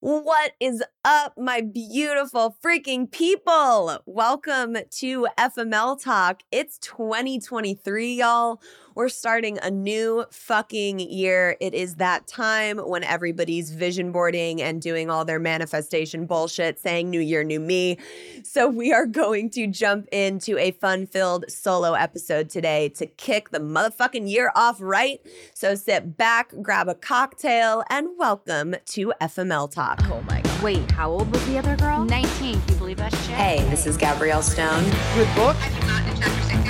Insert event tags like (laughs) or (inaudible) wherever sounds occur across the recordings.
What is up, my beautiful freaking people? Welcome to FML Talk. It's 2023, y'all. We're starting a new fucking year. It is that time when everybody's vision boarding and doing all their manifestation bullshit, saying new year, new me. So, we are going to jump into a fun filled solo episode today to kick the motherfucking year off right. So, sit back, grab a cocktail, and welcome to FML Talk. Oh my god. Wait, how old was the other girl? 19. Can you believe that shit? Hey, this is Gabrielle Stone. Good book.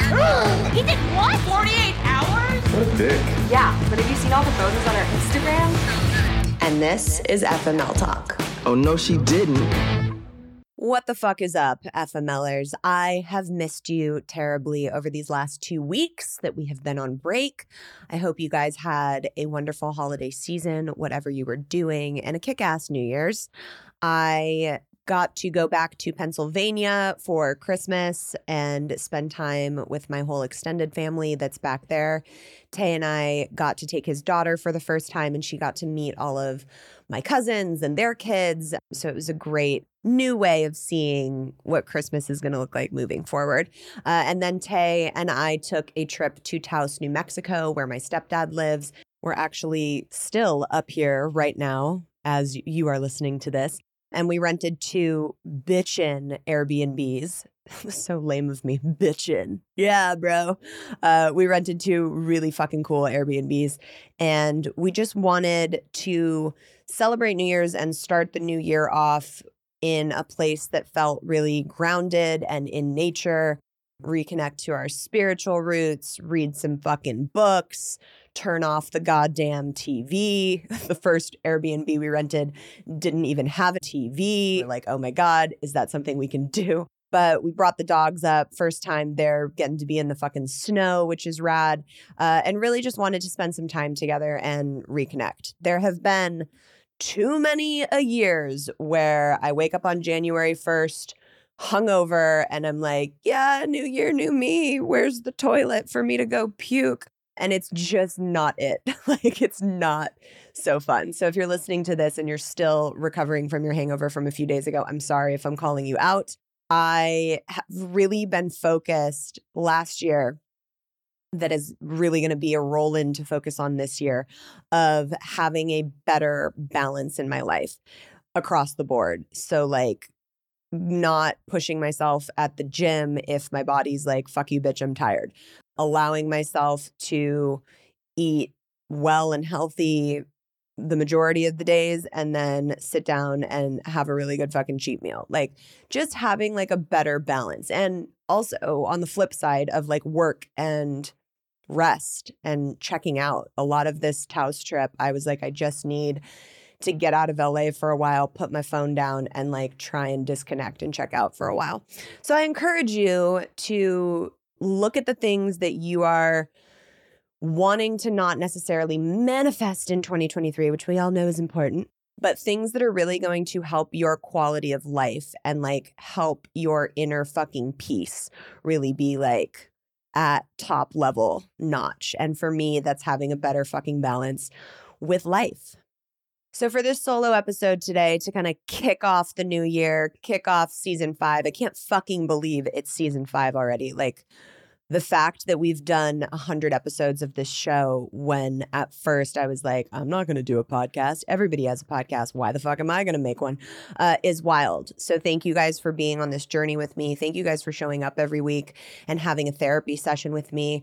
(gasps) he did what? 48 hours? What a dick. Yeah, but have you seen all the photos on her Instagram? And this is FML Talk. Oh no, she didn't. What the fuck is up, FMLers? I have missed you terribly over these last two weeks that we have been on break. I hope you guys had a wonderful holiday season, whatever you were doing, and a kick ass New Year's. I got to go back to Pennsylvania for Christmas and spend time with my whole extended family that's back there. Tay and I got to take his daughter for the first time, and she got to meet all of my cousins and their kids. So it was a great new way of seeing what Christmas is going to look like moving forward. Uh, and then Tay and I took a trip to Taos, New Mexico, where my stepdad lives. We're actually still up here right now as you are listening to this and we rented two bitchin' Airbnbs. (laughs) so lame of me, bitchin'. Yeah, bro. Uh, we rented two really fucking cool Airbnbs, and we just wanted to celebrate New Year's and start the new year off in a place that felt really grounded and in nature. Reconnect to our spiritual roots, read some fucking books, turn off the goddamn TV. (laughs) The first Airbnb we rented didn't even have a TV. We're like, oh my God, is that something we can (laughs) do? But we brought the dogs up. First time they're getting to be in the fucking snow, which is rad. Uh, and really just wanted to spend some time together and reconnect. There have been too many a years where I wake up on January 1st hungover and I'm like, yeah, new year, new me. Where's the toilet for me to go puke? And it's just not it. (laughs) like it's not so fun. So if you're listening to this and you're still recovering from your hangover from a few days ago, I'm sorry if I'm calling you out. I have really been focused last year that is really going to be a roll in to focus on this year of having a better balance in my life across the board. So like not pushing myself at the gym if my body's like, fuck you, bitch, I'm tired. Allowing myself to eat well and healthy the majority of the days and then sit down and have a really good fucking cheat meal. Like just having like a better balance. And also on the flip side of like work and rest and checking out. A lot of this Taos trip, I was like, I just need to get out of LA for a while, put my phone down, and like try and disconnect and check out for a while. So I encourage you to look at the things that you are wanting to not necessarily manifest in 2023, which we all know is important, but things that are really going to help your quality of life and like help your inner fucking peace really be like at top level notch. And for me, that's having a better fucking balance with life. So, for this solo episode today, to kind of kick off the new year, kick off season five, I can't fucking believe it's season five already. Like, the fact that we've done 100 episodes of this show when at first I was like, I'm not going to do a podcast. Everybody has a podcast. Why the fuck am I going to make one? Uh, is wild. So thank you guys for being on this journey with me. Thank you guys for showing up every week and having a therapy session with me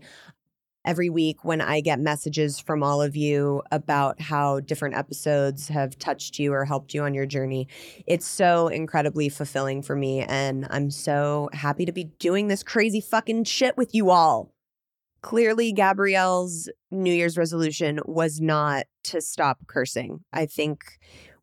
every week when I get messages from all of you about how different episodes have touched you or helped you on your journey. It's so incredibly fulfilling for me. And I'm so happy to be doing this crazy fucking shit with you all. Clearly, Gabrielle's New Year's resolution was not to stop cursing. I think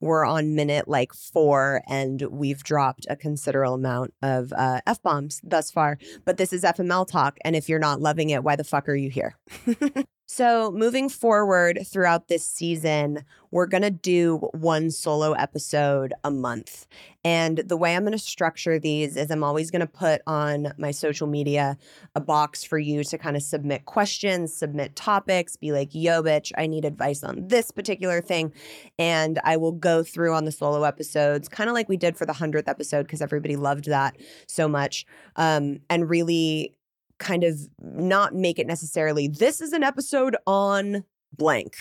we're on minute like four and we've dropped a considerable amount of uh, F bombs thus far. But this is FML talk. And if you're not loving it, why the fuck are you here? (laughs) So, moving forward throughout this season, we're going to do one solo episode a month. And the way I'm going to structure these is I'm always going to put on my social media a box for you to kind of submit questions, submit topics, be like, yo, bitch, I need advice on this particular thing. And I will go through on the solo episodes, kind of like we did for the 100th episode, because everybody loved that so much. Um, and really kind of not make it necessarily this is an episode on blank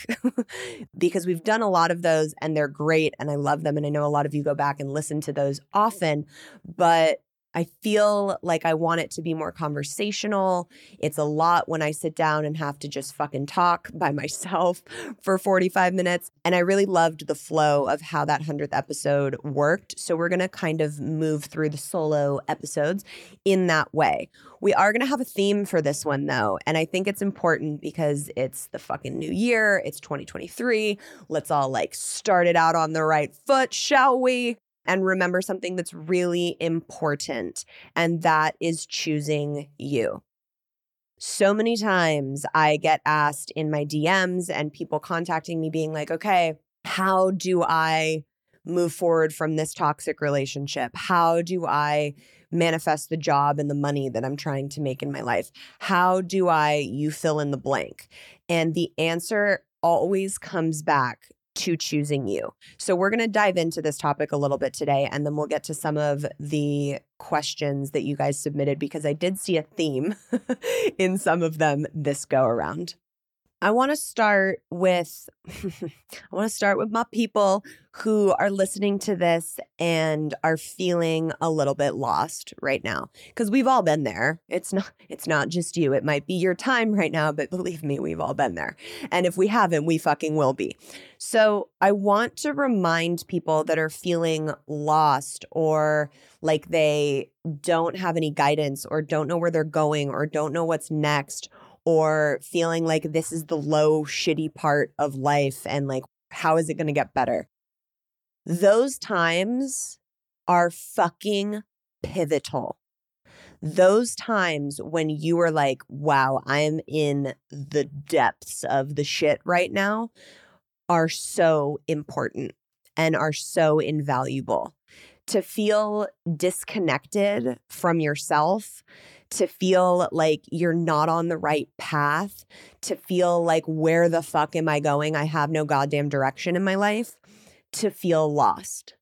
(laughs) because we've done a lot of those and they're great and I love them and I know a lot of you go back and listen to those often but I feel like I want it to be more conversational. It's a lot when I sit down and have to just fucking talk by (laughs) myself for 45 minutes. And I really loved the flow of how that 100th episode worked. So we're going to kind of move through the solo episodes in that way. We are going to have a theme for this one, though. And I think it's important because it's the fucking new year. It's 2023. Let's all like start it out on the right foot, shall we? And remember something that's really important, and that is choosing you. So many times I get asked in my DMs and people contacting me being like, okay, how do I move forward from this toxic relationship? How do I manifest the job and the money that I'm trying to make in my life? How do I, you fill in the blank? And the answer always comes back to choosing you. So, we're going to dive into this topic a little bit today, and then we'll get to some of the questions that you guys submitted because I did see a theme (laughs) in some of them this go around. I want to start with (laughs) I want to start with my people who are listening to this and are feeling a little bit lost right now because we've all been there. It's not it's not just you. It might be your time right now, but believe me, we've all been there. And if we haven't, we fucking will be. So, I want to remind people that are feeling lost or like they don't have any guidance or don't know where they're going or don't know what's next or feeling like this is the low, shitty part of life and like, how is it going to get better? Those times are fucking pivotal. Those times when you are like, wow, I'm in the depths of the shit right now are so important and are so invaluable. To feel disconnected from yourself, to feel like you're not on the right path, to feel like, where the fuck am I going? I have no goddamn direction in my life, to feel lost.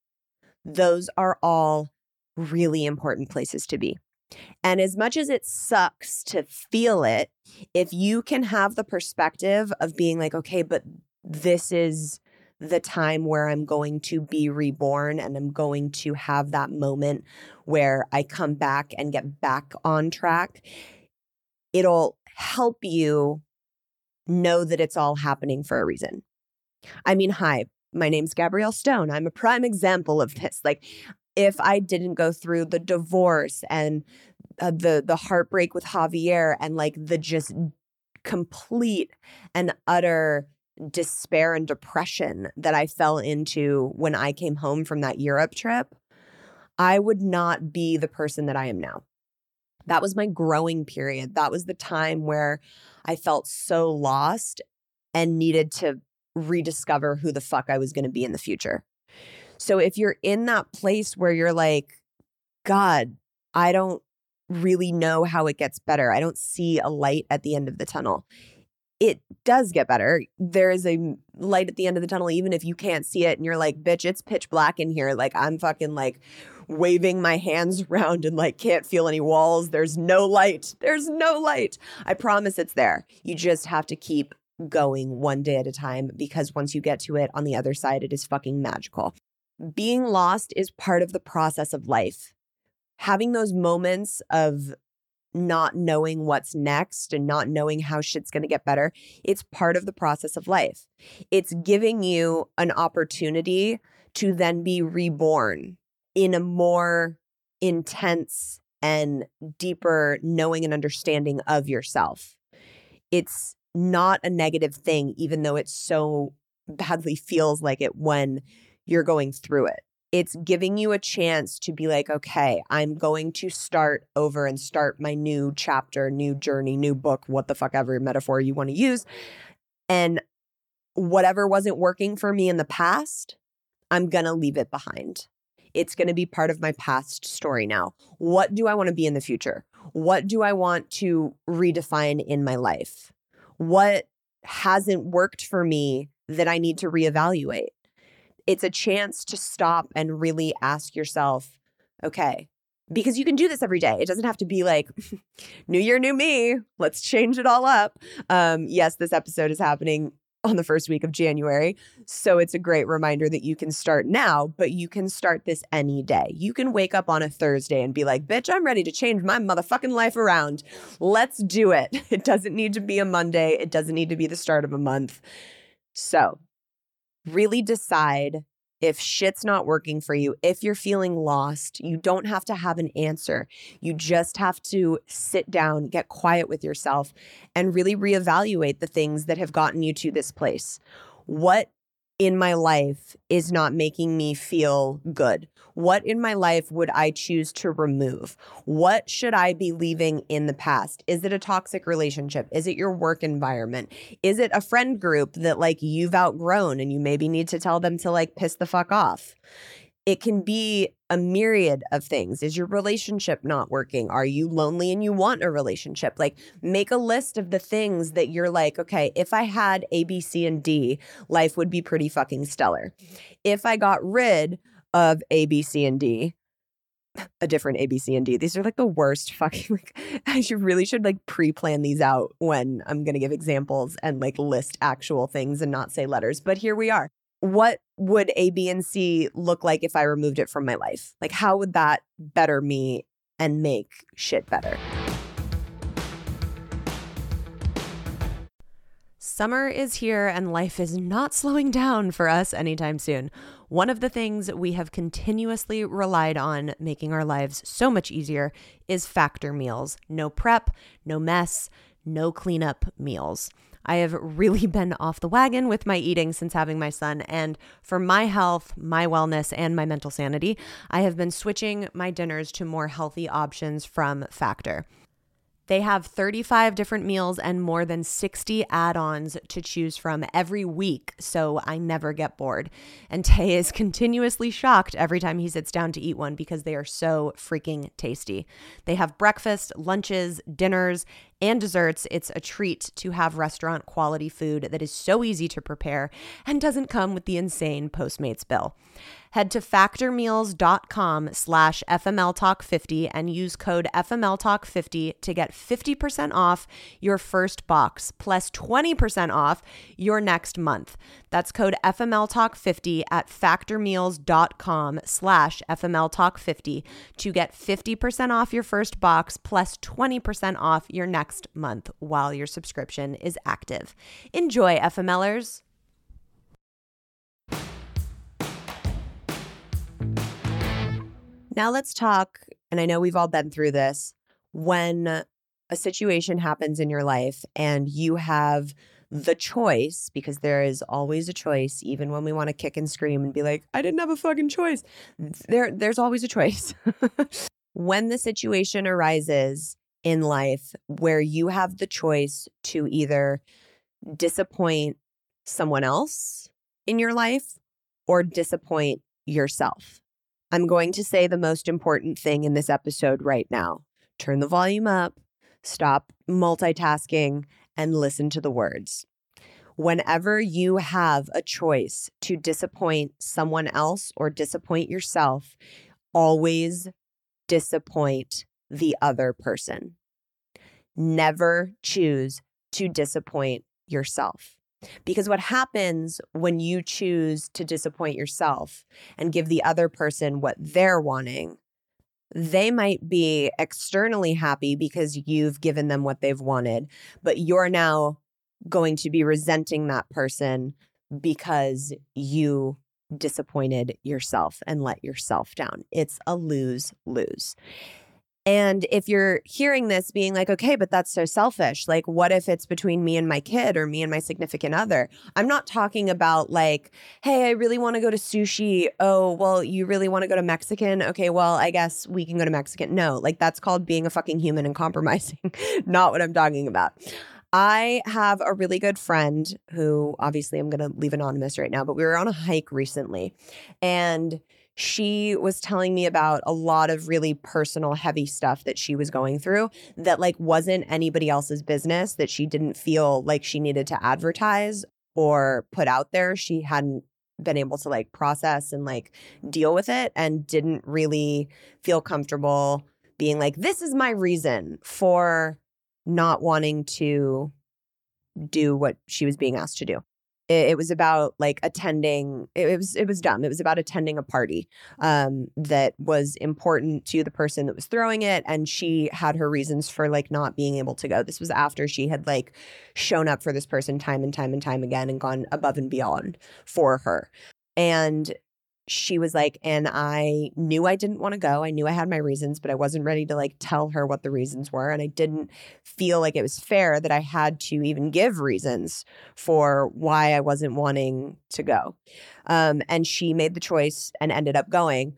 Those are all really important places to be. And as much as it sucks to feel it, if you can have the perspective of being like, okay, but this is the time where I'm going to be reborn and I'm going to have that moment where I come back and get back on track. It'll help you know that it's all happening for a reason. I mean, hi, my name's Gabrielle Stone. I'm a prime example of this. Like, if I didn't go through the divorce and uh, the the heartbreak with Javier and like the just complete and utter despair and depression that I fell into when I came home from that Europe trip, I would not be the person that I am now. That was my growing period. That was the time where I felt so lost and needed to rediscover who the fuck I was going to be in the future. So if you're in that place where you're like, God, I don't really know how it gets better, I don't see a light at the end of the tunnel it does get better. There is a light at the end of the tunnel, even if you can't see it and you're like, bitch, it's pitch black in here. Like, I'm fucking like waving my hands (laughs) around and like can't feel any walls. There's no light. There's no light. I promise it's there. You just have to keep going one day at a time because once you get to it on the other side, it is fucking magical. Being lost is part of the process of life. Having those moments of not knowing what's next and not knowing how shit's going to get better. It's part of the process of life. It's giving you an opportunity to then be reborn in a more intense and deeper knowing and understanding of yourself. It's not a negative thing, even though it so badly (laughs) feels like it when you're going through it. It's giving you a chance to be like, okay, I'm going to start over and start my new chapter, new journey, new book, what the fuck ever metaphor you want to use. And whatever wasn't working for me in the past, I'm going to leave it behind. It's going to be part of my past story now. What do I want to be in the future? What do I want to redefine in my life? What hasn't worked for me that I need to reevaluate? It's a chance to stop and really ask yourself, okay, because you can do this every day. It doesn't have to be like (laughs) new year, new me. Let's change it all up. Um, yes, this episode is happening on the first week of January. So it's a great reminder that you can start now, but you can start this any day. You can wake up on a Thursday and be like, bitch, I'm ready to change my motherfucking life around. Let's do it. (laughs) It doesn't need to be a Monday, it doesn't need to be the start of a month. So really decide if shit's not working for you, if you're feeling lost, you don't have to have an answer. You just have to sit down, get quiet with yourself, and really reevaluate the things that have gotten you to this place. What in my life is not making me feel good? What in my life would I choose to remove? What should I be leaving in the past? Is it a toxic relationship? Is it your work environment? Is it a friend group that like you've outgrown and you maybe need to tell them to like piss the fuck off? It can be a myriad of things. Is your relationship not working? Are you lonely and you want a relationship? Like, make a list of the things that you're like, okay, if I had A, B, C, and D, life would be pretty fucking stellar. If I got rid of A, B, C, and D, a different A, B, C, and D. These are like the worst fucking (laughs) like I should really should like pre-plan these out when I'm gonna give examples and like list actual things and not say letters. But here we are what would A, B, and C look like if I removed it from my life? Like, how would that better me and make shit better? Summer is here and life is not (laughs) slowing down for us anytime soon. One of the things we have continuously relied on making our lives so much easier is factor meals. No prep, no mess, no cleanup meals. I have really (laughs) been off the wagon with my eating since having my son. And for my health, my wellness, and my mental sanity, I have been switching my dinners to more healthy options from Factor. They have 35 different meals and more than 60 add ons to choose from every week, so I never get bored. And (laughs) Tay is continuously shocked every time he sits down to eat one because they are so freaking tasty. They have breakfast, lunches, dinners, and desserts, it's a treat to have restaurant quality food that is so easy to prepare and doesn't come with the insane Postmates bill. Head to factormeals.com slash FMLTalk50 and use code FMLTalk50 to get 50% off your first box plus 20% off your next month. That's code FMLTalk50 at factormeals.com slash FMLTalk50 to get 50% off your first box plus 20% off your next month while your subscription is active. Enjoy, FMLers. Now let's talk, and I know we've all been through this, when a situation happens in your life and you have the choice, because there is always a choice, even when we want to kick and scream and be like, I didn't have a fucking choice. There, there's always a choice. (laughs) when the situation arises in life where you have the choice to either disappoint someone else in your life or disappoint yourself. I'm going to say the most important thing in this episode right now. Turn the volume up, stop multitasking, and listen to the words. Whenever you have a choice to disappoint someone else or disappoint yourself, always disappoint the other person. Never choose to disappoint yourself. Because what happens when you choose to disappoint yourself and give the other person what they're wanting, they might be externally happy because you've given them what they've wanted, but you're now going to be resenting that person because you disappointed yourself and let yourself down. It's a lose lose. And if you're hearing this being like, okay, but that's so selfish, like, what if it's between me and my kid or me and my significant other? I'm not talking about like, hey, I really want to go to sushi. Oh, well, you really want to go to Mexican? Okay, well, I guess we can go to Mexican. No, like, that's called being a fucking human and compromising, (laughs) not what I'm talking about. I have a really good friend who obviously I'm going to leave anonymous right now, but we were on a hike recently and she was telling me about a lot of really personal heavy stuff that she was going through that like wasn't anybody else's business that she didn't feel like she needed to advertise or put out there. She hadn't been able to like process and like deal with it and didn't really feel comfortable being like this is my reason for not wanting to do what she was being asked to do it, was about like attending it, it, was it was dumb. It was about attending a party um, that was important to the person that was throwing it and she had her reasons for like not being able to go. This was after she had like shown up for this person time and time and time again and gone above and beyond for her. And she was like, and I knew I didn't want to go. I knew I had my reasons, but I wasn't ready to like tell her what the reasons were. And I didn't feel like it was fair that I had to even give reasons for why I wasn't wanting to go. Um, and she made the choice and ended up going,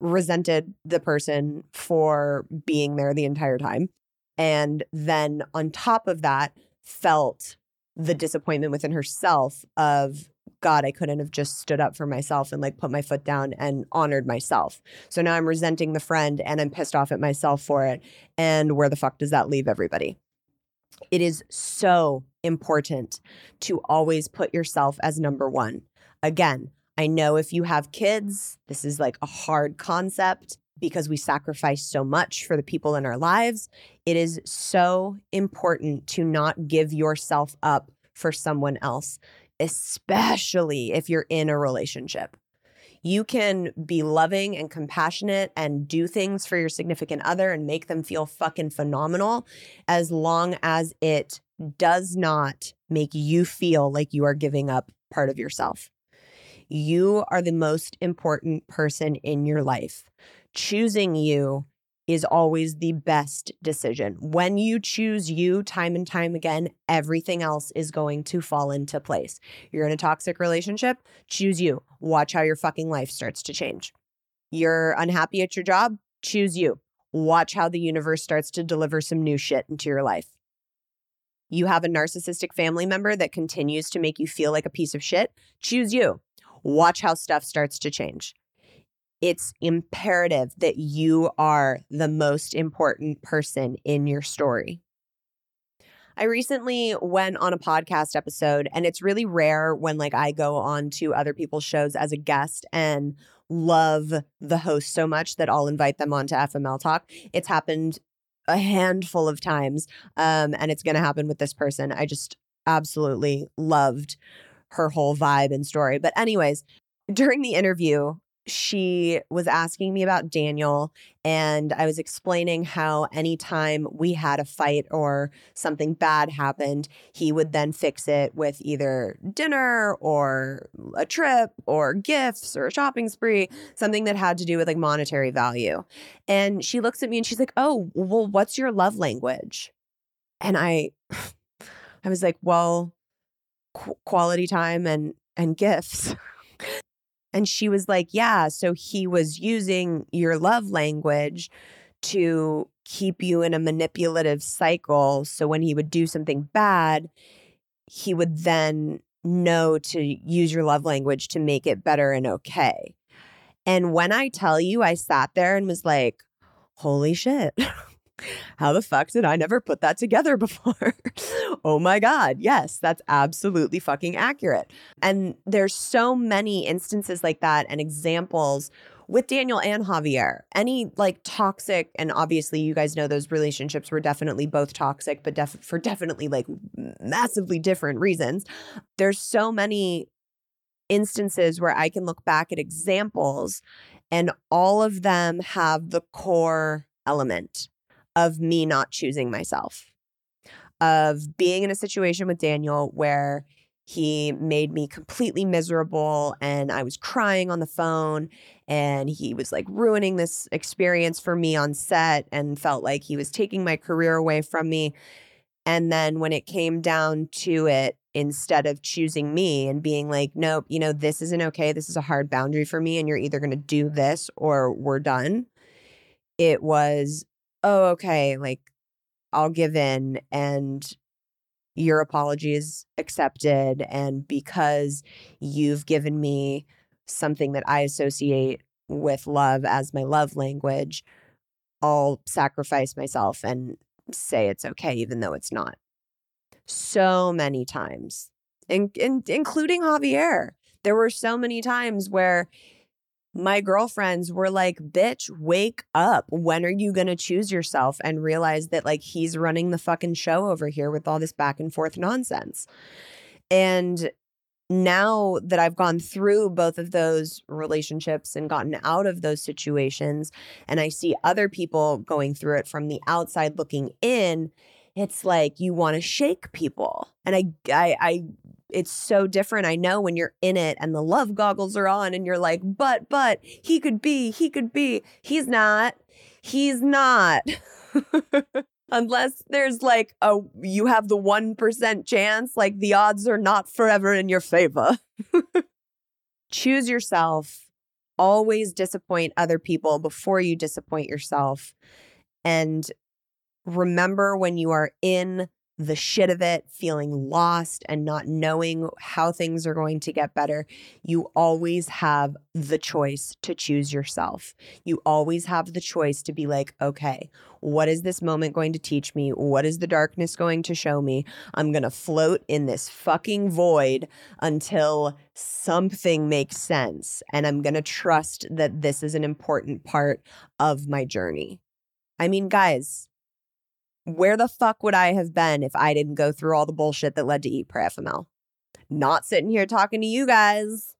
resented the person for being there the entire time. And then on top of that, felt the disappointment within herself of God, I couldn't have just stood up for myself and like put my foot down and honored myself. So now I'm resenting the friend and I'm pissed off at myself for it. And where the fuck does that leave everybody? It is so important to always put yourself as number one. Again, I know if you have kids, this is like a hard concept because we sacrifice so much for the people in our lives. It is so important to not give yourself up for someone else especially if you're in a relationship. You can be loving and compassionate and do things for your significant other and make them feel fucking phenomenal as long as it does not make you feel like you are giving up part of yourself. You are the most important person in your life. Choosing you is always the best decision. When you choose you time and time again, everything else is going to fall into place. You're in a toxic relationship, choose you. Watch how your fucking life starts to change. You're unhappy at your job, choose you. Watch how the universe starts to deliver some new shit into your life. You have a narcissistic family member that continues to make you feel like a piece of shit, choose you. Watch how stuff starts to change it's imperative that you are the most important person in your story. I recently went on a podcast episode and it's really rare when like I go on to other people's shows as a guest and love the host so much that I'll invite them on to FML Talk. It's happened a handful of times um, and it's going to happen with this person. I just absolutely loved her whole vibe and story. But anyways, during the interview, she was asking me about Daniel, and I was explaining how anytime we had a fight or something bad happened, he would then fix it with either dinner or a trip or gifts or a shopping spree, something that had to do with like monetary value. And she looks at me and she's like, Oh, well, what's your love language? And I, (sighs) I was like, Well, qu- quality time and and gifts. (laughs) And she was like, Yeah. So he was using your love language to keep you in a manipulative cycle. So when he would do something bad, he would then know to use your love language to make it better and okay. And when I tell you, I sat there and was like, Holy shit. (laughs) How the fuck did I never put that together (laughs) before? oh my God. Yes, that's absolutely fucking accurate. And there's so many instances like that and examples with Daniel and Javier. Any like toxic, and obviously you guys know those relationships were definitely both toxic, but def- for definitely like massively different reasons. There's so many instances where I can look back at examples and all of them have the core element of me not choosing myself, of being in a situation with Daniel where He made me completely miserable and I was crying on the phone and he was like ruining this experience for me on set and felt like he was taking my career away from me. And then when it came down to it, instead of choosing me and being like, nope, you know, this isn't okay. This is a hard boundary for me. And you're either going to do this or we're done. It was, oh, okay, like I'll give in and your apology is accepted. And because you've given me something that I associate with love as my love language, I'll sacrifice myself and say it's okay, even though it's not. So many times, in, in, including Javier. There were so many times where my girlfriends were like, bitch, wake up. When are you going to choose yourself and realize that like he's running the fucking show over here with all this back and forth nonsense? And now that I've gone through both of those relationships and gotten out of those situations, and I see other people going through it from the outside looking in, it's like you want to shake people. And I, I, I, it's so different. I know when you're in it and the love goggles are on and you're like, but, but he could be, he could be. He's not. He's not. (laughs) Unless there's like a, you have the 1% chance, like the odds are not forever in your favor. (laughs) Choose yourself. Always disappoint other people before you disappoint yourself. And remember when you are in the shit of it, feeling lost and not knowing how things are going to get better, you always have the choice to choose yourself. You always have the choice to be like, okay, what is this moment going to teach me? What is the darkness going to show me? I'm going to float in this fucking void until something makes sense. And I'm going to trust that this is an important part of my journey. I mean, guys, where the fuck would I have been if I didn't go through all the bullshit that led to Eat Pray FML? Not sitting here talking to you guys,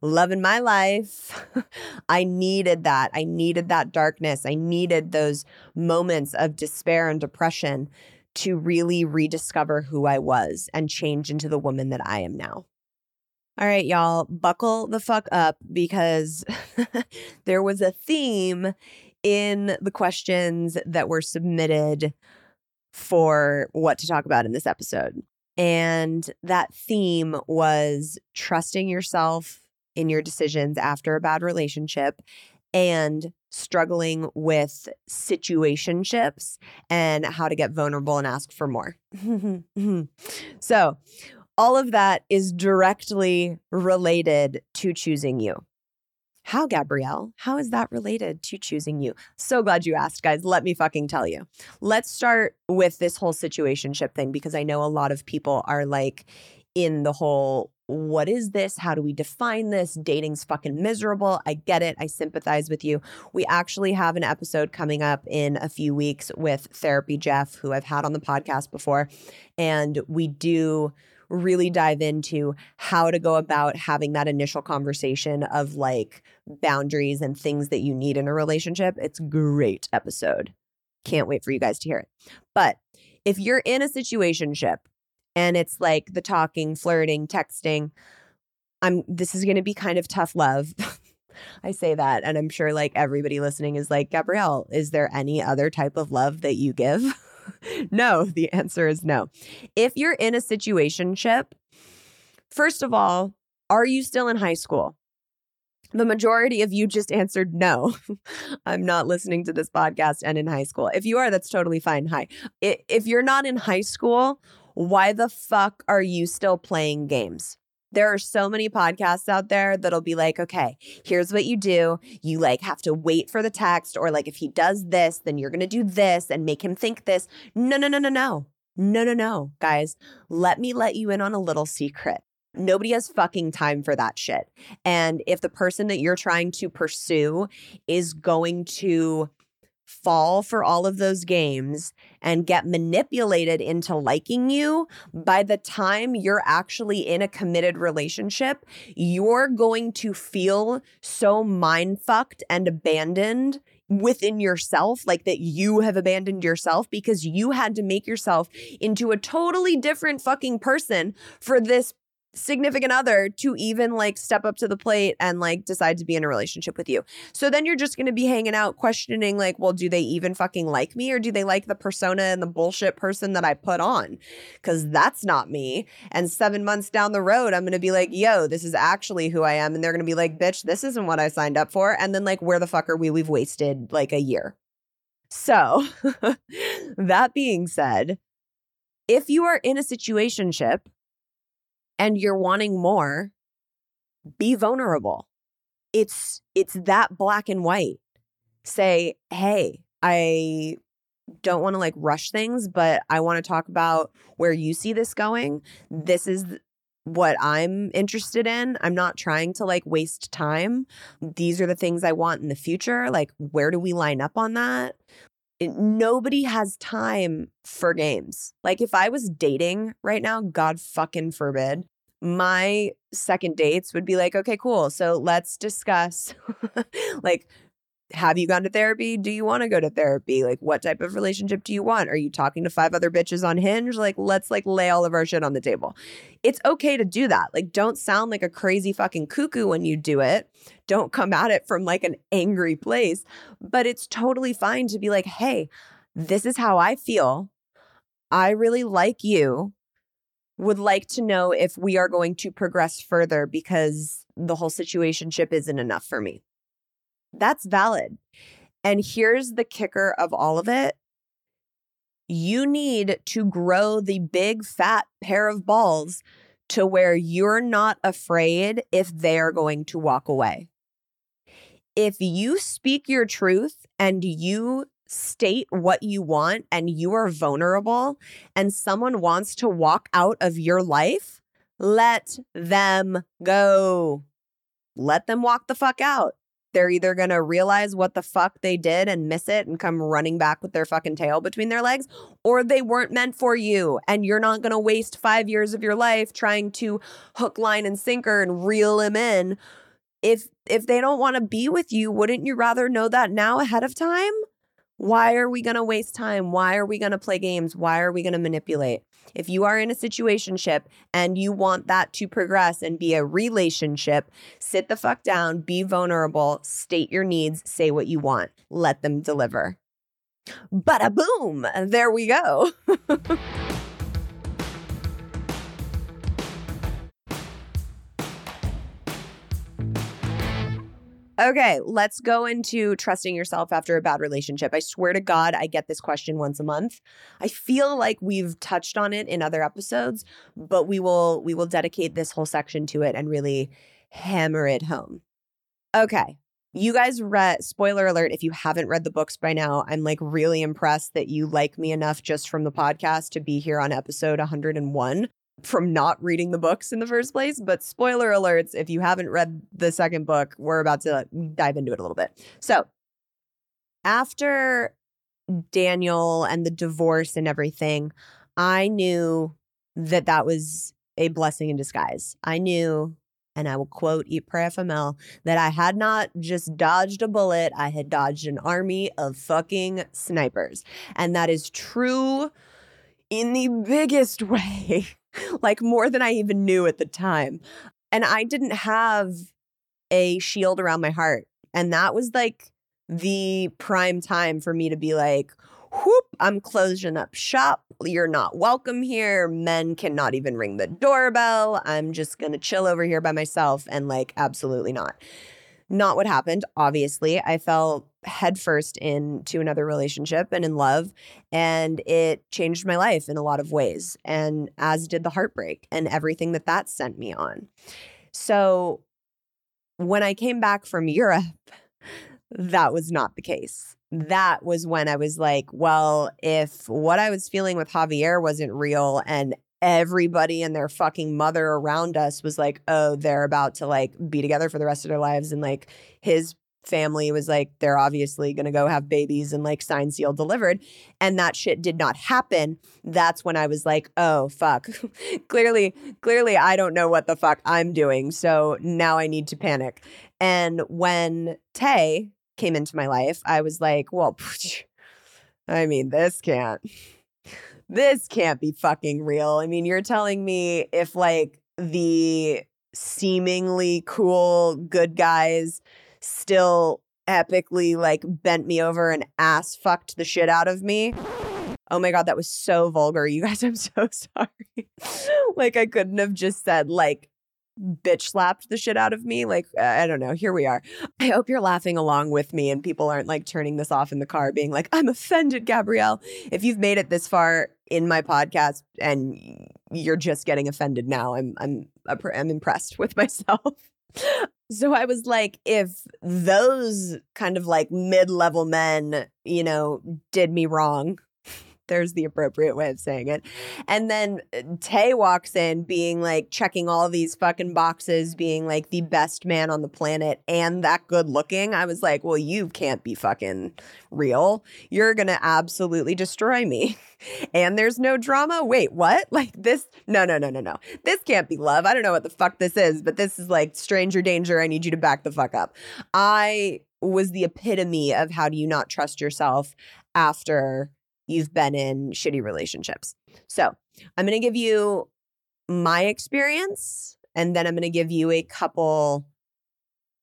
loving my life. (laughs) I needed that. I needed that darkness. I needed those moments of despair and depression to really rediscover who I was and change into the woman that I am now. All right, y'all, buckle the fuck up because (laughs) there was a theme in the questions that were submitted for what to talk about in this episode. And that theme was trusting yourself in your decisions after a bad relationship and struggling with situationships and how to get vulnerable and ask for more. (laughs) so, all of that is directly related to choosing you. How, Gabrielle? How is that related to choosing you? So glad you asked, guys. Let me fucking tell you. Let's start with this whole situationship thing because I know a lot of people are like in the whole what is this? How do we define this? Dating's fucking miserable. I get it. I sympathize with you. We actually have an episode coming up in a few weeks with Therapy Jeff, who I've had on the podcast before. And we do really dive into how to go about having that initial conversation of like boundaries and things that you need in a relationship. It's great episode. Can't wait for you guys to hear it. But if you're in a situationship and it's like the talking, flirting, texting, I'm this is going to be kind of tough love. (laughs) I say that and I'm sure like everybody listening is like, "Gabrielle, is there any other type of love that you give?" (laughs) no, the answer is no. If you're in a situationship, first of all, are you still in high school? The majority of you just answered no. (laughs) I'm not listening to this podcast and in high school. If you are, that's totally fine. Hi. If you're not in high school, why the fuck are you still playing games? There are so many podcasts out there that'll be like, okay, here's what you do. You like have to wait for the text, or like if he does this, then you're gonna do this and make him think this. No, no, no, no, no. No, no, no, guys. Let me let you in on a little secret. Nobody has fucking time for that shit. And if the person that you're trying to pursue is going to fall for all of those games and get manipulated into liking you, by the time you're actually in a committed relationship, you're going to feel so mind fucked and abandoned within yourself, like that you have abandoned yourself because you had to make yourself into a totally different fucking person for this significant other to even like step up to the plate and like decide to be in a relationship with you. So then you're just going to be hanging out questioning like, well, do they even fucking like me or do they like the persona and the bullshit person that I put on? Cuz that's not me. And 7 months down the road, I'm going to be like, "Yo, this is actually who I am." And they're going to be like, "Bitch, this isn't what I signed up for." And then like, "Where the fuck are we? We've wasted like a year." So, (laughs) that being said, if you are in a situationship and you're wanting more, be vulnerable. It's it's that black and white. Say, "Hey, I don't want to like rush things, but I want to talk about where you see this going. This is what I'm interested in. I'm not trying to like waste time. These are the things I want in the future. Like, where do we line up on that? Nobody has time for games. Like, if I was dating right now, God fucking forbid, my second dates would be like, okay, cool. So let's discuss (laughs) like have you gone to therapy? Do you want to go to therapy? Like what type of relationship do you want? Are you talking to five other bitches on Hinge? Like let's like lay all of our shit on the table. It's okay to do that. Like don't sound like a crazy fucking cuckoo when you do it. Don't come at it from like an angry place, but it's totally fine to be like, "Hey, this is how I feel. I really like you would like to know if we are going to progress further because the whole situationship isn't enough for me. That's valid. And here's the kicker of all of it you need to grow the big fat pair of balls to where you're not afraid if they are going to walk away. If you speak your truth and you state what you want and you are vulnerable and someone wants to walk out of your life, let them go. Let them walk the fuck out. They're either going to realize what the fuck they did and miss it and come running back with their fucking tail between their legs, or they weren't meant for you. And you're not going to waste five years of your life trying to hook, line, and sinker and reel them in. If if they don't want to be with you, wouldn't you rather know that now ahead of time? Why are we going to waste time? Why are we going to play games? Why are we going to manipulate? If you are in a situationship and you want that to progress and be a relationship, sit the fuck down, be vulnerable, state your needs, say what you want, let them deliver. But a boom, there we go. (laughs) Okay, let's go into trusting yourself after a bad relationship. I swear to God, I get this question once a month. I feel like we've touched on it in other episodes, but we will we will dedicate this whole section to it and really hammer it home. Okay. You guys read spoiler alert if you haven't read the books by now, I'm like really impressed that you like me enough just from the podcast to be here on episode 101 from not reading the books in the first place. But spoiler alerts, if you haven't read the second book, we're about to dive into it a little bit. So after Daniel and the divorce and everything, I knew that that was a blessing in disguise. I knew, and I will quote Pray FML, that I had not just dodged a bullet, I had dodged an army of fucking snipers. And that is true in the biggest (laughs) way (laughs) like more than I even knew at the time. And I didn't have a shield around my heart. And that was like the prime time for me to be like, whoop, I'm closing up shop. You're not welcome here. Men cannot even ring the doorbell. I'm just going to chill over here by myself. And like, absolutely not. Not what happened, obviously. I fell headfirst into another relationship and in love, and it changed my life in a lot of ways, and as did the heartbreak and everything that that sent me on. So when I came back from Europe, that was not the case. That was when I was like, well, if what I was feeling with Javier wasn't real and everybody and their fucking mother around us was like, oh, they're about to like be together for the rest of their lives. And like his family was like, they're obviously going to go have babies and like sign, seal, delivered. And that shit did not happen. That's when I was like, oh, fuck. (laughs) clearly, clearly, I don't know what the fuck I'm doing. So now I need to panic. And when Tay came into my life, I was like, well, (laughs) I mean, this can't this can't be fucking real. I mean, you're telling me if like the seemingly cool good guys still epically like bent me over and ass fucked the shit out of me. Oh my God, that was so vulgar. You guys, (laughs) I'm so sorry. like, I couldn't have just said, like, bitch slapped the shit out of me. Like, uh, I don't know. Here we are. I hope you're laughing along with me and people aren't like turning this off in the car being like, I'm offended, Gabrielle. If you've made it this far in my podcast and you're just getting offended now, I'm I'm I'm impressed with myself. (laughs) So I was like, if those kind of like mid level men, you know, did me wrong, there's the appropriate way of saying it. And then uh, Tay walks in being like checking all these fucking boxes, being like the best man on the planet and that good looking. I was like, well, you can't be fucking real. You're going to absolutely destroy me. (laughs) and there's no drama. Wait, what? (laughs) Like this? No, no, no, no, no. This can't be love. I don't know what the fuck this is, but this is like stranger danger. I need you to back the fuck up. I was the epitome of how do you not trust yourself after you've been in shitty relationships. So I'm going to give you my experience and then I'm going to give you a couple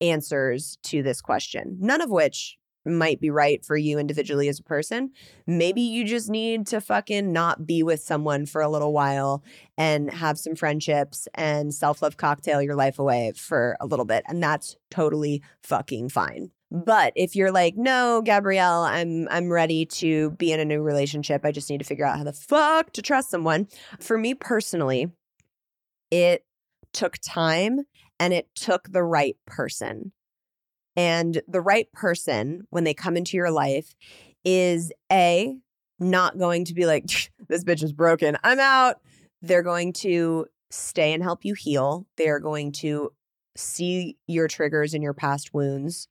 answers to this question, none of which might be right for you individually as a person. Maybe you just need to fucking not be with someone for a little while and have some friendships and self love cocktail your life away for a little bit. And that's totally fucking fine. But if you're like, no, Gabrielle, I'm I'm ready to be in a new relationship. I just need to figure out how the fuck to trust someone. For me personally, it took time and it took the right person. And the right person, when they come into your life, is A, not going to be like, this bitch is broken. I'm out. They're going to stay and help you heal. They're going to see your triggers and your past wounds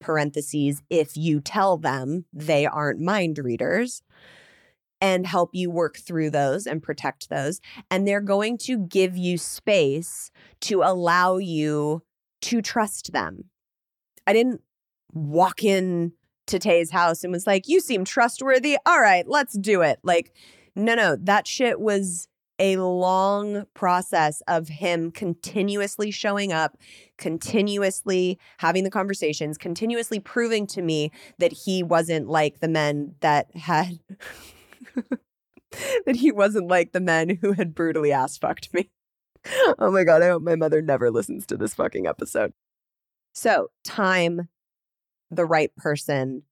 parentheses, if you tell them they aren't mind readers and help you work through those and protect those. And they're going to give you space to allow you to trust them. I didn't walk in to Tay's house and was like, You seem trustworthy. All right, let's do it. Like, no, no, that shit was a long process of him continuously showing up, continuously having the conversations, continuously proving to me that he wasn't like the men that had (laughs) that he wasn't like the men who had brutally ass fucked me. Oh my god, I hope my mother never listens to this fucking episode. So, time, the right person,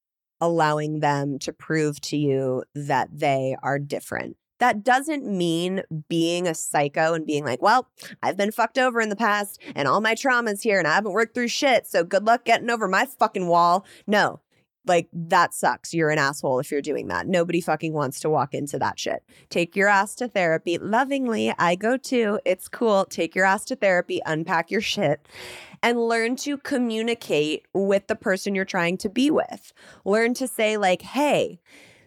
allowing them to prove to you that they are different that doesn't mean being a psycho and being like, well, I've been fucked over in the past and all my trauma's here and I haven't worked through shit. So good luck getting over my fucking wall. No, like that sucks. You're an asshole if you're doing that. Nobody fucking wants to walk into that shit. Take your ass to therapy. Lovingly, I go too. It's cool. Take your ass to therapy, unpack your shit, and learn to communicate with the person you're trying to be with. Learn to say, like, hey,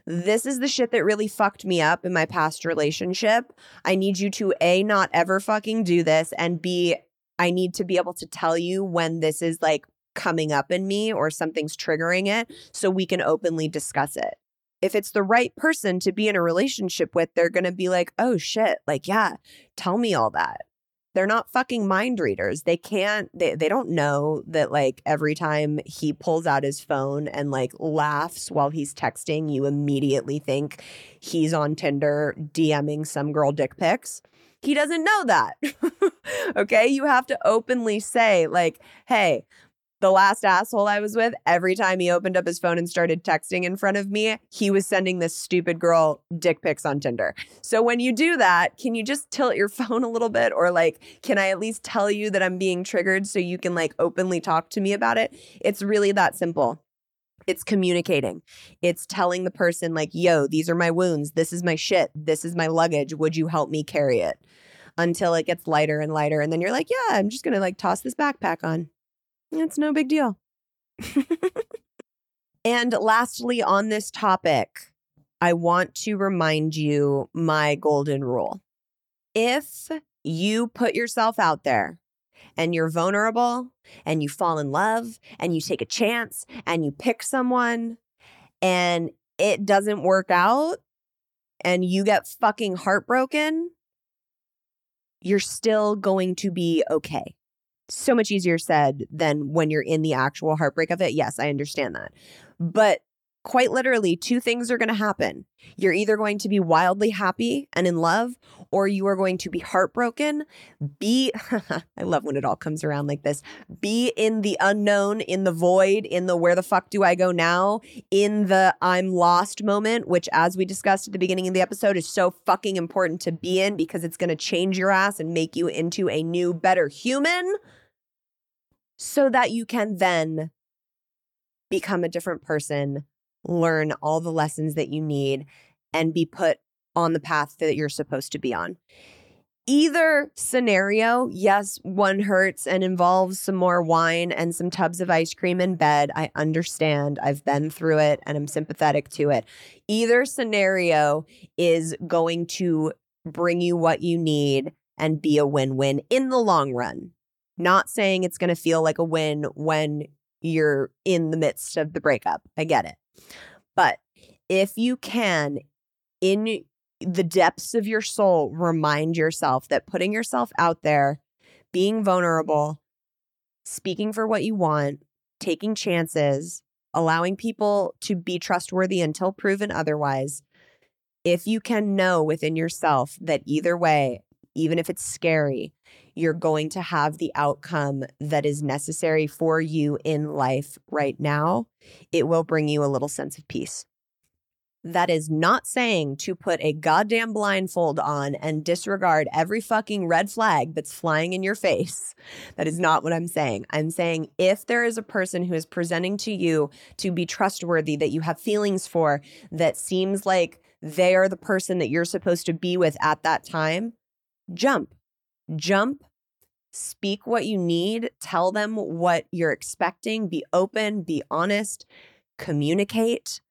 this is the shit that really fucked me up in my past relationship. I need you to A, not ever fucking do this, and B, I need to be able to tell you when this is like coming up in me or something's triggering it so we can openly discuss it. If it's the right person to be in a relationship with, they're going to be like, oh shit, like, yeah, tell me all that they're not fucking mind readers. They can't they they don't know that like every time he pulls out his phone and like laughs while he's texting, you immediately think he's on Tinder DMing some girl dick pics. He doesn't know that. (laughs) okay? You have to openly say like, "Hey, the last asshole I was with, every time he opened up his phone and started texting in front of me, he was sending this stupid girl dick pics on Tinder. So when you do that, can you just tilt your (laughs) phone a little bit? Or like, can I at least tell you that I'm being triggered so you can like openly talk to me about it? It's really that simple. It's communicating. It's telling the person, like, yo, these are my wounds. This is my shit. This is my luggage. Would you help me carry it? Until it gets lighter and lighter. And then you're like, yeah, I'm just going to like toss this backpack on. It's no big deal. (laughs) and lastly, on this topic, I want to remind you my golden rule. If you put yourself out there and you're vulnerable and you fall in love and you take a chance and you pick someone and it doesn't work out and you get fucking heartbroken, you're still going to be okay. So much easier said than when you're in the actual heartbreak of it. Yes, I understand that. But quite literally, two things are going to happen. You're either going to be wildly happy and in love, or you are going to be heartbroken. Be, (laughs) I love when it all comes around like this. Be in the unknown, in the void, in the where the fuck do I go now, in the I'm lost moment, which, as we discussed at the beginning of the episode, is so fucking important to be in because it's going to change your ass and make you into a new, better human so that you can then become a different person learn all the lessons that you need and be put on the path that you're supposed to be on. Either scenario, yes, one hurts and involves some more wine and some tubs of ice cream in bed. I understand. I've been through it and I'm sympathetic to it. Either scenario is going to bring you what you need and be a win win in the long run. Not saying it's going to feel like a win when you're in the midst of the breakup. I get it. But if you can, in the depths of your soul, remind yourself that putting yourself out there, being vulnerable, speaking for what you want, taking chances, allowing people to be trustworthy until proven otherwise, if you can know within yourself that either way, even if it's scary, you're going to have the outcome that is necessary for you in life right now, it will bring you a little sense of peace. That is not saying to put a goddamn blindfold on and disregard every fucking red flag that's flying in your face. (laughs) That is not what I'm saying. I'm saying if there is a person who is presenting to you to be trustworthy, that you have feelings for, that seems like they are the person that you're supposed to be with at that time, jump jump, speak what you need, tell them what you're expecting, be open, be honest, communicate.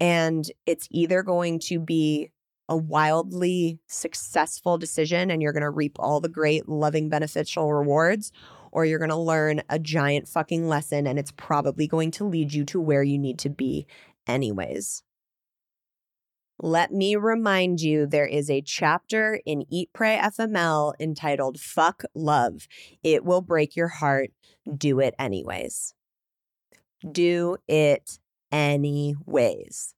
And it's either going to be a wildly successful decision and you're going to reap all the great, loving, beneficial rewards, or you're going to learn a giant fucking lesson and it's probably going to lead you to where you need to be, anyways. Let me remind you there is a chapter in Eat Pray FML entitled Fuck Love. It will break your heart. Do it anyways. Do it anyways.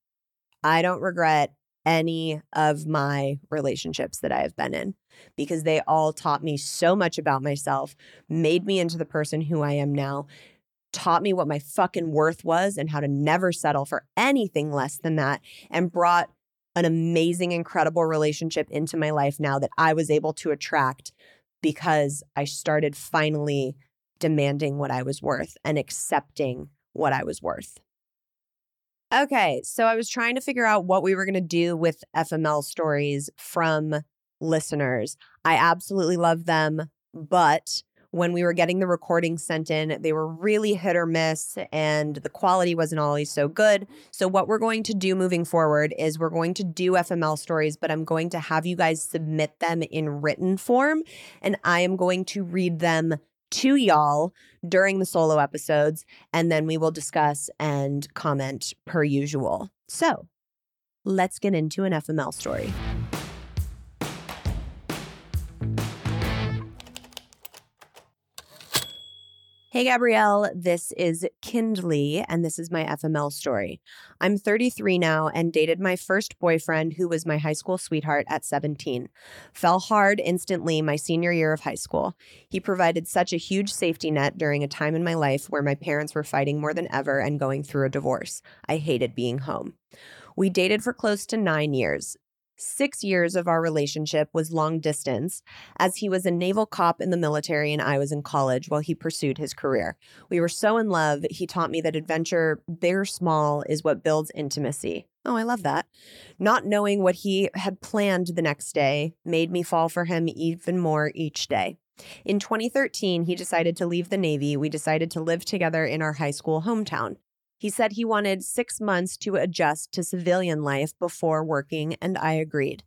I don't regret any of my relationships that I have been in because they all taught me so much about myself, made me into the person who I am now, taught me what my fucking worth was and how to never settle for anything less than that, and brought an amazing, incredible relationship into my life now that I was able to attract because I started finally demanding what I was worth and accepting what I was worth. Okay, so I was trying to figure out what we were going to do with FML stories from listeners. I absolutely love them, but when we were getting the recordings sent in, they were really hit or miss and the quality wasn't always so good. So, what we're going to do moving forward is we're going to do FML stories, but I'm going to have you guys submit them in written form and I am going to read them to y'all during the solo episodes and then we will discuss and comment per usual. So, let's get into an FML story. Hey, Gabrielle, this is Kindley, and this is my FML story. I'm 33 now and dated my first boyfriend, who was my high school sweetheart at 17. Fell hard instantly my senior year of high school. He provided such a huge safety net during a time in my life where my parents were fighting more than ever and going through a divorce. I hated being home. We dated for close to nine years. Six years of our relationship was long distance, as he was a naval cop in the military and I was in college while he pursued his career. We were so in love, he taught me that adventure, big or small, is what builds intimacy. Oh, I love that. Not knowing what he had planned the next day made me fall for him even more each day. In 2013, he decided to leave the Navy. We decided to live together in our high school hometown. He said he wanted six months to adjust to civilian life before working, and I agreed.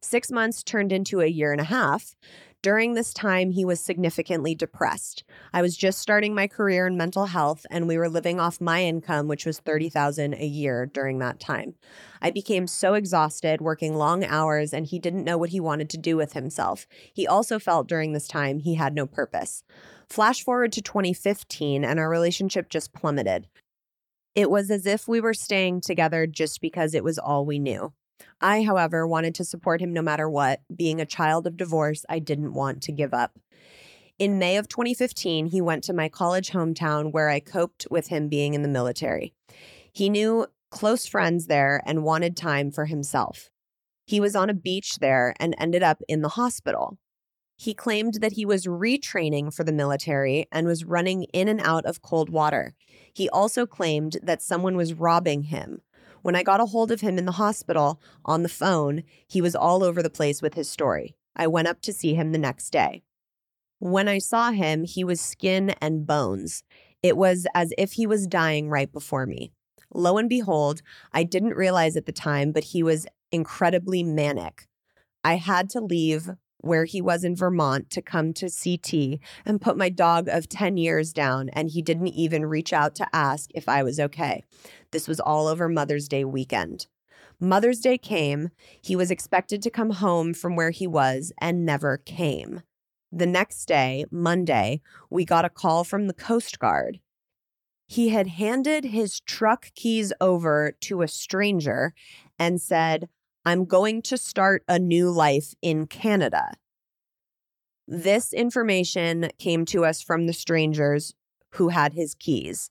Six months turned into a year and a half. During this time, he was significantly depressed. I was just starting my career in mental health and we were living off my income, which was 30,000 a year during that time. I became so exhausted working long hours and he didn't know what he wanted to do with himself. He also felt during this time he had no purpose. Flash forward to 2015 and our relationship just plummeted. It was as if we were staying together just because it was all we knew. I, however, wanted to support him no matter what. Being a child of divorce, I didn't want to give up. In May of 2015, he went to my college hometown where I coped with him being in the military. He knew close friends there and wanted time for himself. He was on a beach there and ended up in the hospital. He claimed that he was retraining for the military and was running in and out of cold water. He also claimed that someone was robbing him. When I got a hold of him in the hospital on the phone, he was all over the place with his story. I went up to see him the next day. When I saw him, he was skin and bones. It was as if he was dying right before me. Lo and behold, I didn't realize at the time, but he was incredibly manic. I had to leave where he was in Vermont to come to CT and put my dog of 10 years down, and he didn't even reach out to ask if I was okay. This was all over Mother's Day weekend. Mother's Day came. He was expected to come home from where he was and never came. The next day, Monday, we got a call from the Coast Guard. He had handed his truck keys over to a stranger and said, I'm going to start a new life in Canada. This information came to us from the strangers who had his keys.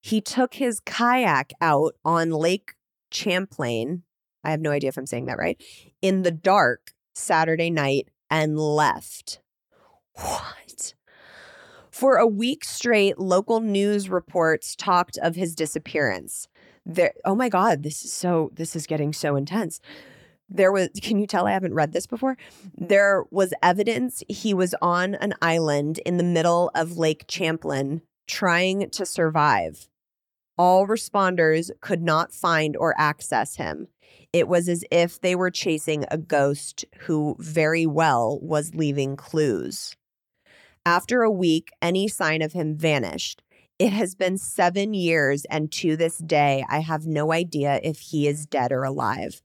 He took his kayak out on Lake Champlain. I have no idea if I'm saying that right. In the dark Saturday night and left. What? For a week straight, local news reports talked of his disappearance. There Oh my god, this is so this is getting so intense. There was can you tell I haven't read this before? There was evidence he was on an island in the middle of Lake Champlain trying to survive. All responders could not find or access him. It was as if they were chasing a ghost who very well was leaving clues. After a week, any sign of him vanished. It has been seven years, and to this day, I have no idea if he is dead or alive.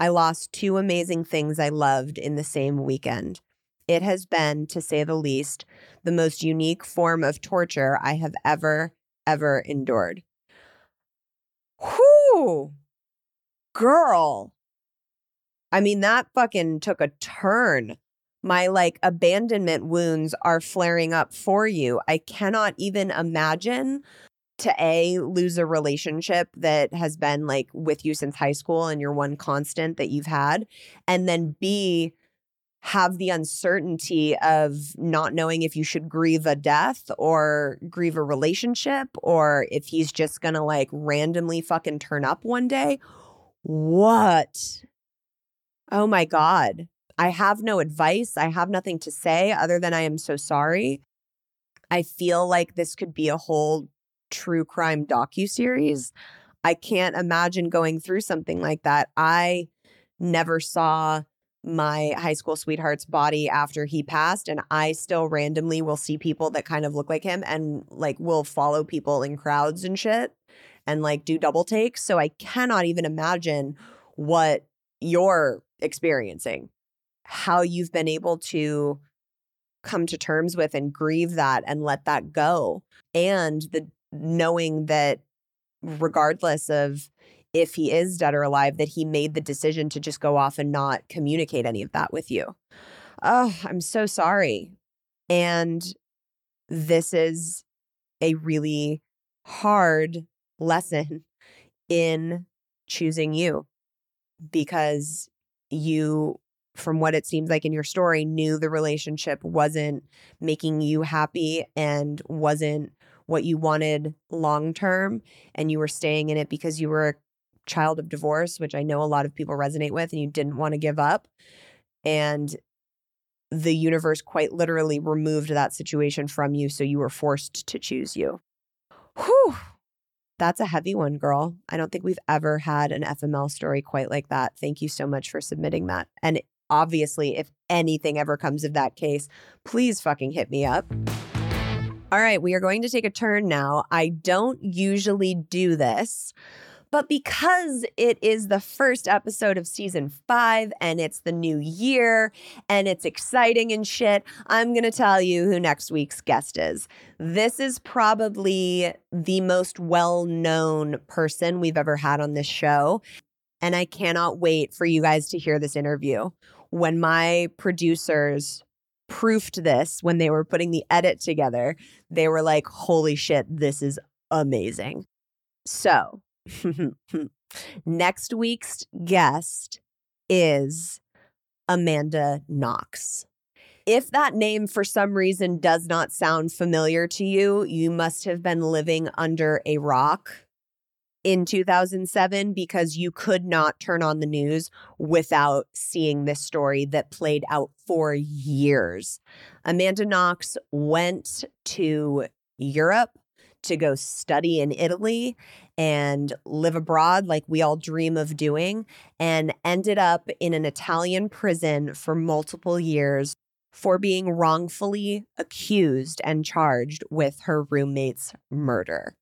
I lost two amazing things I loved in the same weekend. It has been, to say the least, the most unique form of torture I have ever, ever endured. Whoo! Girl. I mean, that fucking took a turn. My like abandonment wounds are flaring up for you. I cannot even imagine to A, lose a relationship that has been like with you since high school and your one constant that you've had. And then B, have the uncertainty of not knowing if you should grieve a death or grieve a relationship or if he's just gonna like randomly fucking turn up one day. What? Oh my God. I have no advice. I have nothing to say other than I am so sorry. I feel like this could be a whole true crime docu series. I can't imagine going through something like that. I never saw my high school sweetheart's body after he passed and I still randomly will see people that kind of look like him and like will follow people in crowds and shit and like do double takes. So I cannot even imagine what you're experiencing. How you've been able to come to terms with and grieve that and let that go and the knowing that regardless of if he is dead or alive, that he made the decision to just go off and not communicate any of that with you. Oh, I'm so sorry. And this is a really hard lesson in choosing you because you, from what it seems like in your story, knew the relationship wasn't making you happy and wasn't what you wanted long term and you were staying in it because you were a child of divorce, which I know a lot of people resonate with, and you didn't want to give up. And the universe quite literally removed that situation from you. So you were forced to choose you. Whew. That's a heavy one, girl. I don't think we've ever had an FML story quite like that. Thank you so much for submitting that. And obviously, if anything ever comes of that case, please fucking hit me up. All right, we are going to take a turn now. I don't usually do this, but because it is the first episode of season five and it's the new year and it's exciting and shit, I'm going to tell you who next week's guest is. This is probably the most well known person we've ever had on this show. And I cannot wait for you guys to hear this interview. When my producers proofed this when they were putting the edit together, they were like, holy shit, this is amazing. So, (laughs) next week's guest is Amanda Knox. If that name for some reason does not sound familiar to you, you must have been living under a rock in 2007 because you could not turn on the news without seeing this story that played out for years. Amanda Knox went to Europe to go study in Italy and live abroad like we all dream of doing, and ended up in an Italian prison for multiple years for being wrongfully accused and charged with her roommate's murder.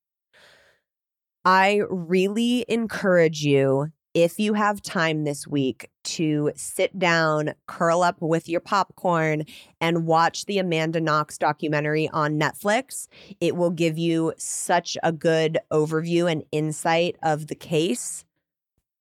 I really encourage you, if you have time this week, to sit down, curl up with your popcorn, and watch the Amanda Knox documentary on Netflix. It will give you such a good overview and insight of the case.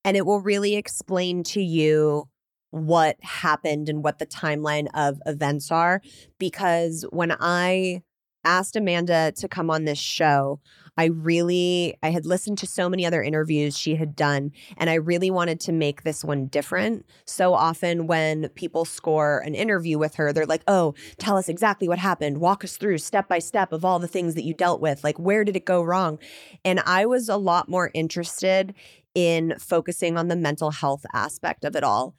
And it will really explain to you what happened and what the timeline of events are. Because when I asked Amanda to come on this show, I really I had listened to so many other interviews she had done and I really wanted to make this one different. So often when people score an interview with her, they're like, "Oh, tell us exactly what happened. Walk us through step by step of all the things that you dealt with. Like where did it go wrong?" And I was a lot more interested in focusing on the mental health aspect of it all.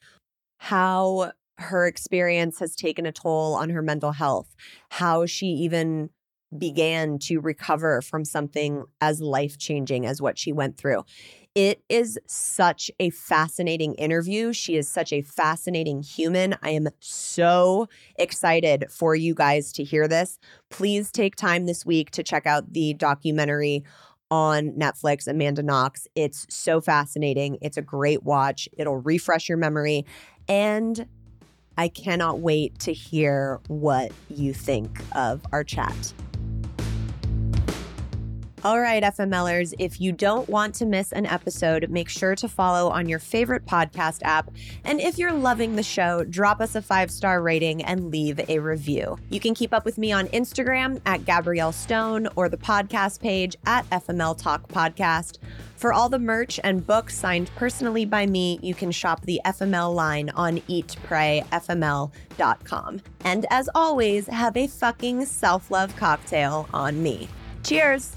How her experience has taken a toll on her mental health, how she even began to recover from something as life changing as what she went through. It is such a fascinating interview. She is such a fascinating human. I am so excited for you guys to hear this. Please take time this week to check out the documentary on Netflix, Amanda Knox. It's so fascinating. It's a great watch. It'll refresh your memory. And I cannot wait to hear what you think of our chat. All right, FMLers, if you don't want to miss an episode, make sure to follow on your favorite podcast app. And if you're loving the show, drop us a five star rating and leave a review. You can keep up with me on Instagram at Gabrielle Stone or the podcast page at FML Talk Podcast. For all the merch and books signed personally by me, you can shop the FML line on eatprayfml.com. And as always, have a fucking self love cocktail on me. Cheers!